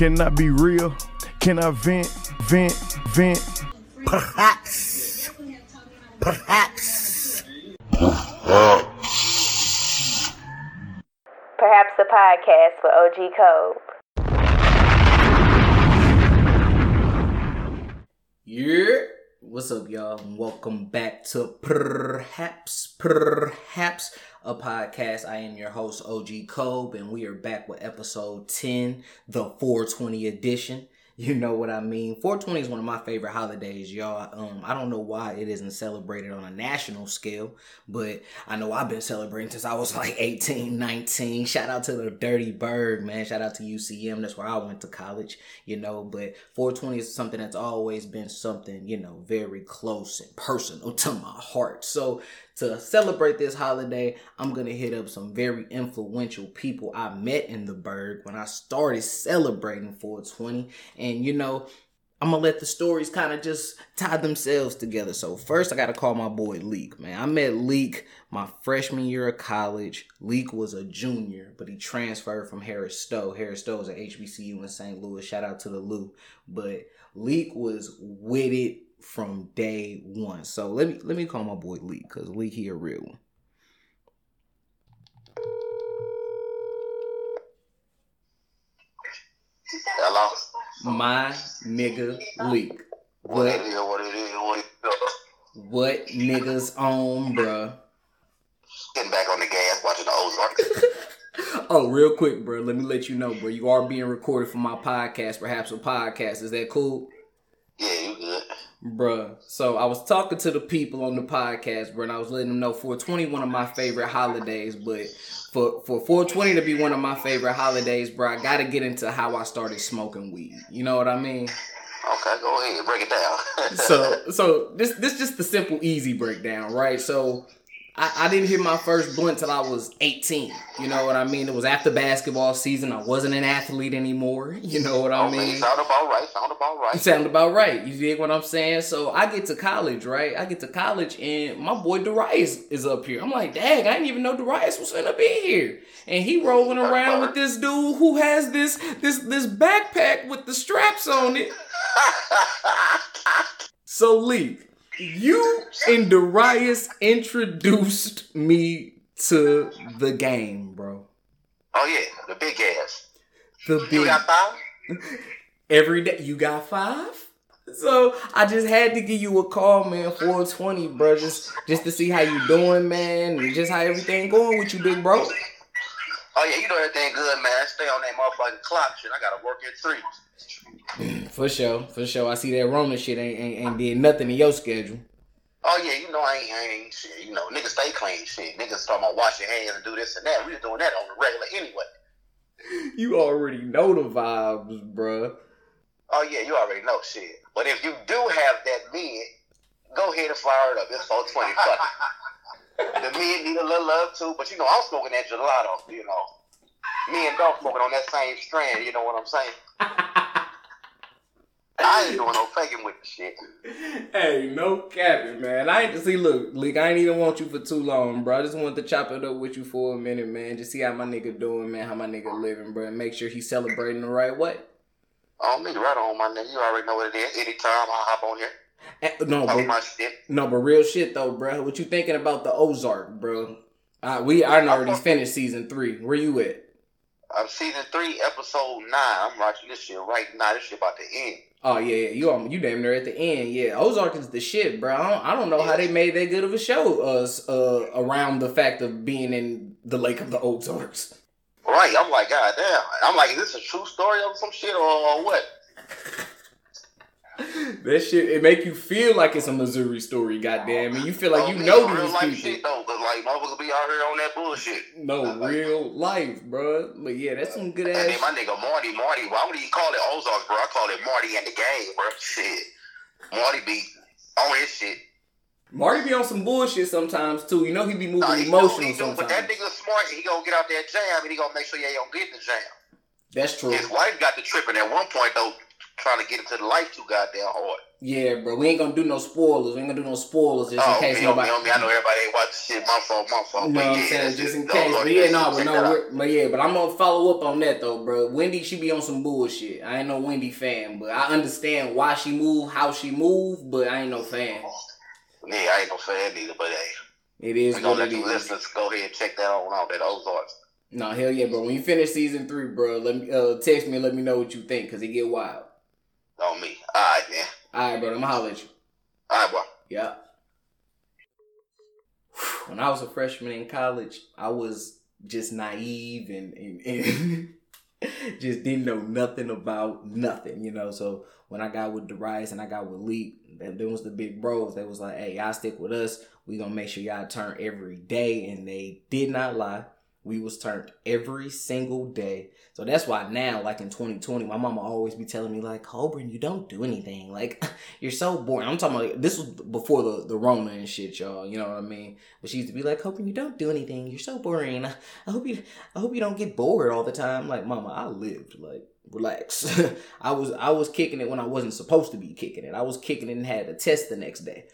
Can I be real? Can I vent, vent, vent? Perhaps. Perhaps. Perhaps a podcast for OG Code. Yeah. What's up, y'all? Welcome back to Perhaps, Perhaps, a podcast. I am your host, OG Kobe, and we are back with episode 10, the 420 edition. You know what I mean? 420 is one of my favorite holidays, y'all. Um, I don't know why it isn't celebrated on a national scale, but I know I've been celebrating since I was like 18, 19. Shout out to the Dirty Bird, man. Shout out to UCM. That's where I went to college, you know. But 420 is something that's always been something, you know, very close and personal to my heart. So to celebrate this holiday, I'm gonna hit up some very influential people I met in the Burg when I started celebrating 420. And you know, I'm gonna let the stories kind of just tie themselves together. So first, I gotta call my boy Leek. Man, I met Leek my freshman year of college. Leek was a junior, but he transferred from Harris Stowe. Harris Stowe is at HBCU in St. Louis. Shout out to the Lou. But Leek was with it from day one. So let me let me call my boy Leek because Leek he a real one. Hello. My nigga Leek. What it What is, what it is, what it is. what niggas on, bruh? Getting back on the gas, watching the Ozark. Oh, real quick, bro. Let me let you know, bro. You are being recorded for my podcast, perhaps a podcast. Is that cool? yeah, you good. Bruh. So I was talking to the people on the podcast, bro, and I was letting them know 420 one of my favorite holidays, but for for 420 to be one of my favorite holidays, bro, I gotta get into how I started smoking weed. You know what I mean? Okay, go ahead, break it down. So so this this just the simple easy breakdown, right? So I, I didn't hit my first blunt till I was 18. You know what I mean? It was after basketball season. I wasn't an athlete anymore. You know what I okay, mean? sound about right, sound about You right. sound about right. You dig what I'm saying? So I get to college, right? I get to college and my boy Darius is up here. I'm like, dang, I didn't even know Darius was gonna be here. And he rolling around with this dude who has this this this backpack with the straps on it. So Lee, you and Darius introduced me to the game, bro. oh yeah, the big ass. The You big got five? every day. You got five? So I just had to give you a call, man, 420, bro. Just just to see how you doing, man, and just how everything going with you, big bro. Oh yeah, you know everything good, man. Stay on that motherfucking clock shit. I gotta work at three. Mm, for sure, for sure. I see that Rona shit ain't, ain't, ain't did nothing in your schedule. Oh yeah, you know I ain't, I ain't shit. You know, niggas stay clean shit. Niggas talking about wash your hands and do this and that. We just doing that on the regular anyway. You already know the vibes, bruh. Oh yeah, you already know shit. But if you do have that mid, go ahead and fire it up. It's 420 fuck it. The mid need a little love too, but you know I'm smoking that gelato. You know, me and Dolph smoking on that same strand. You know what I'm saying? I ain't doing no faking with the shit. hey, no capping, man. I ain't to see. Look, Leak, I ain't even want you for too long, bro. I just wanted to chop it up with you for a minute, man. Just see how my nigga doing, man. How my nigga living, bro. And make sure he's celebrating the right way. Oh, me right on, my nigga. You already know what it is. Anytime I hop on here, No, talk but no, but real shit though, bro. What you thinking about the Ozark, bro? Uh, we I already finished season three. Where you at? I'm season three, episode nine. I'm watching this shit right now. This shit about to end. Oh yeah, you are, you damn near at the end. Yeah, Ozark is the shit, bro. I don't, I don't know how they made that good of a show uh, uh around the fact of being in the Lake of the Ozarks. Right. I'm like, God damn. I'm like, is this a true story of some shit or, or what? That shit it make you feel like it's a Missouri story, goddamn, and you feel like Oh, you me, know real these life people. shit though, like motherfuckers be out here on that bullshit. No real life, bro. But yeah, that's some good ass. then my nigga Marty, Marty, why would he call it Ozarks, bro? I call it Marty and the gang, bro. Shit. Marty be on his shit. Marty be on some bullshit sometimes too. You know he be moving Nah, he emotional do, but that sometimes. nigga smart. He gonna get out that jam and he gonna make sure he don't get in the jam. That's true. His wife got the tripping at one point though. Trying to get into the life too goddamn hard. Yeah, bro. We ain't gonna do no spoilers. We ain't gonna do no spoilers just oh, in case nobody. me, me, I know everybody ain't watching shit. My fault, my fault. You know what I'm yeah, saying? Just in case. no, But yeah, no, but no, but yeah, but I'm gonna follow up on that though, bro. Wendy, she be on some bullshit. I ain't no Wendy fan, but I understand why she move, how she move, but I ain't no fan. Yeah, I ain't no fan either, but hey, It is we gonna let the listeners go ahead and check that on out. That Ozarks. No, hell yeah, bro. When you finish season three, bro, let me uh, text me and let me know what you think, cause it get wild. On me. All right, man. All right, bro. I'm gonna holler at you. All right, bro. Yeah. When I was a freshman in college, I was just naive and, and, and just didn't know nothing about nothing, you know. So when I got with Darius and I got with Leap, and then was the big bros. They was like, "Hey, y'all stick with us. We gonna make sure y'all turn every day." And they did not lie. We was turned every single day. So that's why now, like in 2020, my mama always be telling me like, "Colburn, you don't do anything. Like you're so boring." I'm talking about this was before the the Rona and shit, y'all. You know what I mean? But she used to be like, "Colburn, you don't do anything. You're so boring. I, hope you I hope you don't get bored all the time." Like, mama, I lived. Like, relax. I was I was kicking it when I wasn't supposed to be kicking it. I was kicking it and had a test the next day.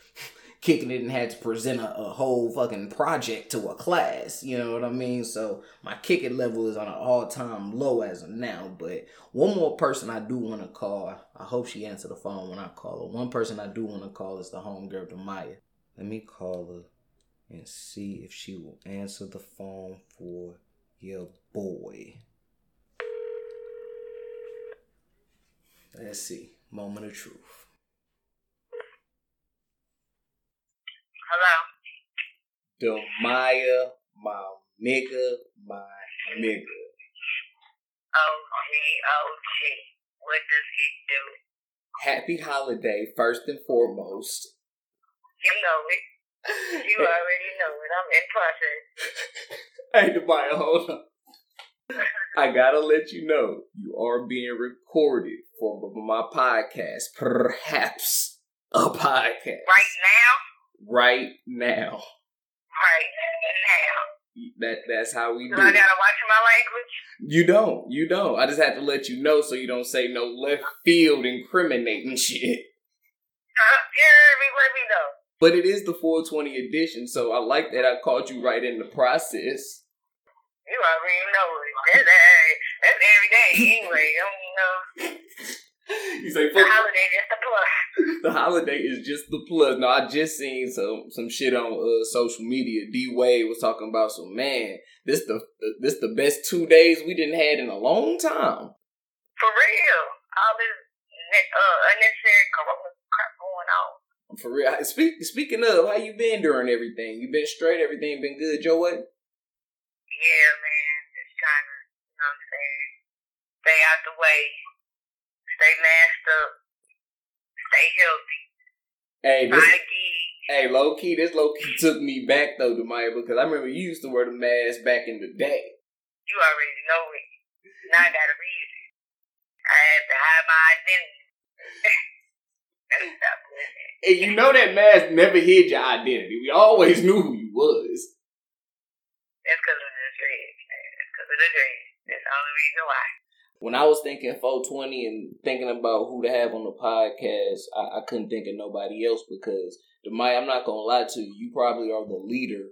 Kicking it and had to present a, a whole fucking project to a class. You know what I mean? So my kicking level is on an all time low as of now. But one more person I do want to call. I hope she answer the phone when I call her. One person I do want to call is the homegirl Demaya. Let me call her and see if she will answer the phone for your boy. Let's see. Moment of truth. Hello. Demaya, my nigga, my nigga. Oh, O-G-O-G. What does he do? Happy holiday, first and foremost. You know it. You already know it. I'm in process. Hey, Demaya, hold on. I gotta let you know you are being recorded for my podcast, perhaps a podcast Right now? right now. Right now. That that's how we Do. I gotta watch my language? You don't. You don't. I just have to let you know so you don't say no left field incriminating shit. Yeah, me, let me know. But it is the 420 edition, so I like that I caught you right in the process. You already know it. That's, uh, that's every day anyway. I don't know. You say The holiday just a plus. the holiday is just the plus. No, I just seen some some shit on uh, social media. D Wade was talking about some man. This the this the best two days we didn't had in a long time. For real. All this uh, unnecessary corona crap going on. For real. Speak, speaking of, how you been during everything? You been straight? Everything been good, Joe? What? Yeah, man. Just trying to, you know what I'm saying? Stay out the way. Stay masked up. Stay healthy. Hey, this, to hey, low key, this low key took me back though, Demaya, because I remember you used to wear the mask back in the day. You already know it. Now I got a reason. I had to hide my identity. And you know that mask never hid your identity. We always knew who you was. That's because of the dreads, man. That's because of the dreads. That's the only reason why. When I was thinking 420 and thinking about who to have on the podcast, I, I couldn't think of nobody else because Demaya, I'm not gonna lie to you, you probably are the leader.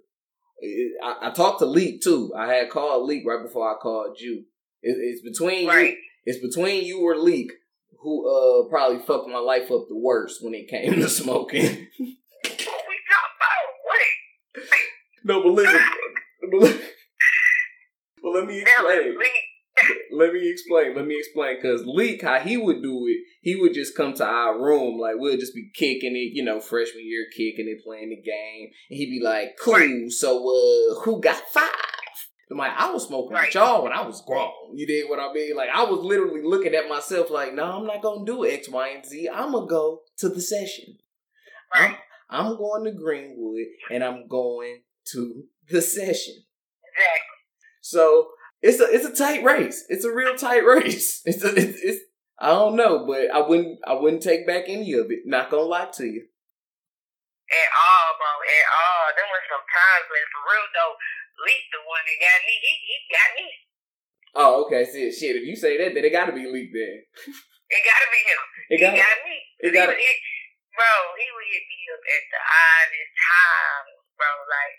I, I talked to Leak too. I had called Leak right before I called you. It, it's between Right. you. It's between you or Leak who uh probably fucked my life up the worst when it came to smoking. We talking about? What? no, but listen, but, let me explain. Let me explain. Let me explain. Cause Leak, how he would do it, he would just come to our room, like we'll just be kicking it, you know, freshman year kicking it, playing the game, and he'd be like, "Cool, so uh, who got five? I'm like, I was smoking Right. with y'all when I was grown. You did what I mean? Like I was literally looking at myself, like, no, I'm not gonna do X, Y, and Z. I'm gonna go to the session. right? I'm, I'm going to Greenwood, and I'm going to the session. Exactly. So it's a it's a tight race. It's a real tight race. It's a, it's, it's I don't know, but I wouldn't I wouldn't take back any of it. Not gonna lie to you. At all, bro. At all. There was some times, but for real though, Leak the one that got me. He, he got me. Oh, okay. See, shit. If you say that, then it got to be leaked. Then It gotta be him. it He got. got me. it He gotta- was- he- bro, he would hit me up at the oddest time, bro. Like,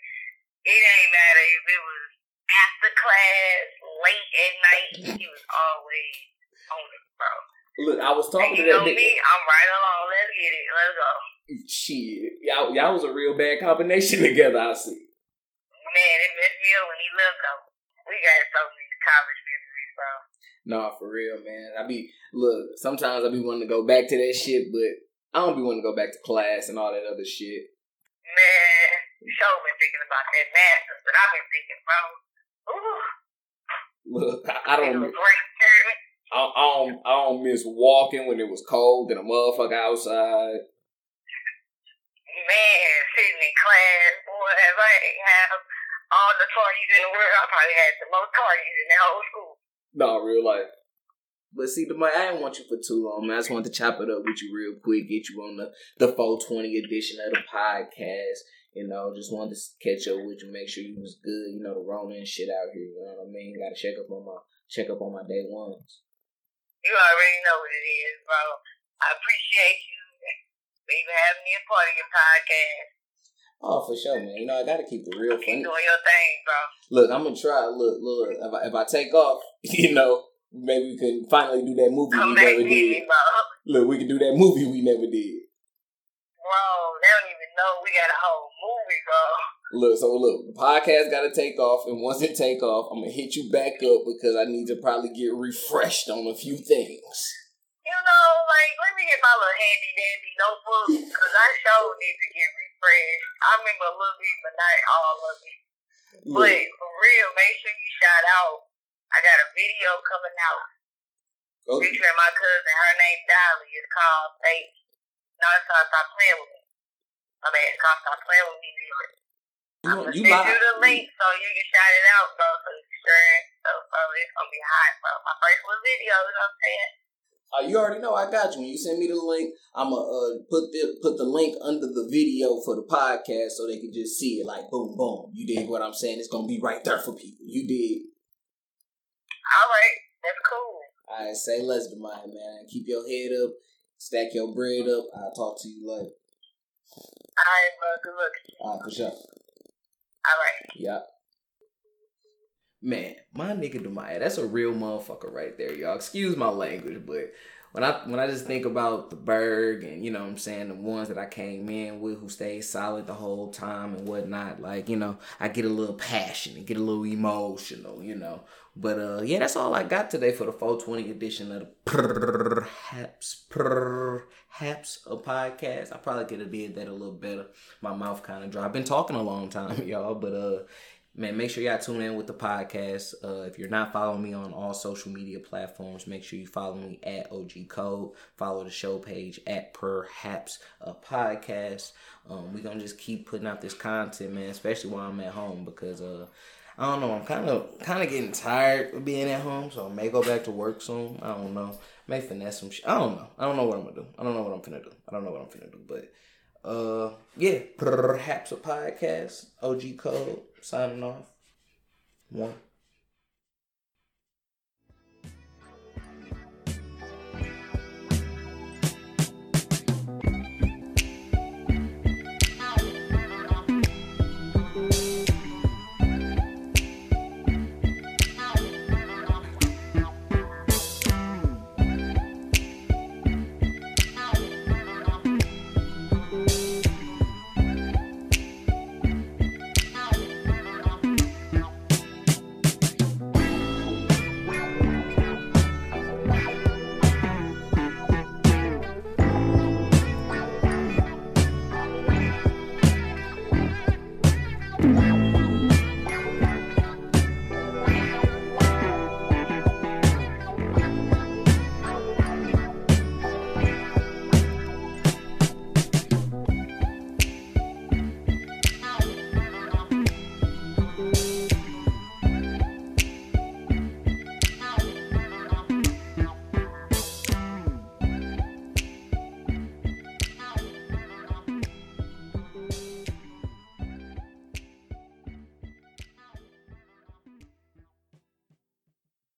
it ain't matter if it was after class, late at night. He was always on it, bro. Look, I was And talking to you know that me, nigga. I'm right along. Let's get it. Let's go. Shit, y'all, y'all was a real bad combination together. I see. Man, it messed me up when he left, though. We got so many college memories, bro. Nah, for real, man. I be look. Sometimes I be wanting to go back to that shit, but I don't be wanting to go back to class and all that other shit. Man, show been thinking about that masters, but I've been thinking, bro. Look, I, don't. was. I, I don't. I don't miss walking when it was cold and a motherfucker outside. Man, sitting in class, boy, if I ain't have all the parties in the world, I probably had the most parties in the whole school. No, real life. But see, the I didn't want you for too long, man. I just wanted to chop it up with you real quick, get you on the the 420 edition of the podcast. You know, just wanted to catch up with you, make sure you was good. You know, the Rona and shit out here. You know what I mean? Got to check up on my check up on my day ones. You already know what it is, bro. I appreciate you for even having me a part of your podcast. Oh, for sure, man. You know, I got to keep the real Keep funny. doing your thing, bro. Look, I'm gonna try. Look, look. If I, if I take off, you know, maybe we can finally do that movie Come we never me, did. bro. Look, we can do that movie we never did. Bro, they don't even know we got a whole movie, bro. Look, so look, the podcast got to take off, and once it take off, I'm gonna hit you back up because I need to probably get refreshed on a few things. You know, like, let me get my little handy dandy notebook, because I sure need to get refreshed. I remember a little bit, but not all of it. Look, But for real, make sure you shout out. I got a video coming out okay. featuring my cousin. Her name Dolly. It's called Fate. No, it's Stop Playing With Me. I mean, it's called Stop Playing With Me, you, I'm gonna send you the link so you can shout it out, bro. So you can share it. So, bro, it's gonna be hot, bro. My first little video, you know what I'm saying? Uh, you already know I got you. When you send me the link, I'm gonna uh, put the put the link under the video for the podcast so they can just see it. Like boom, boom. You dig what I'm saying? It's gonna be right there for people. You dig? All right, that's cool. All right, say less to mine, man. Keep your head up. Stack your bread up. I'll talk to you later. All right, bro. Good luck. All right, for sure. All right. Yeah. Man, my nigga Demaya, that's a real motherfucker right there, y'all. Excuse my language, but when I when I just think about the Burg and you know I'm saying, the ones that I came in with who stayed solid the whole time and whatnot, like, you know, I get a little passionate, get a little emotional, you know. But uh yeah, that's all I got today for the 420 edition of the perhaps perhaps a podcast. I probably could have did that a little better. My mouth kind of dry. I've been talking a long time, y'all, but uh man, make sure y'all tune in with the podcast. Uh, if you're not following me on all social media platforms, make sure you follow me at OG Code. Follow the show page at Perhaps a Podcast. Um, we're gonna just keep putting out this content, man, especially while I'm at home because uh, I don't know, I'm kind of kind of getting tired of being at home, so I may go back to work soon. I don't know, may finesse some shit. I don't know. I don't know what I'm gonna do. I don't know what I'm gonna do. I don't know what I'm gonna do, but. Uh, yeah, perhaps a podcast. OG Code signing off. One.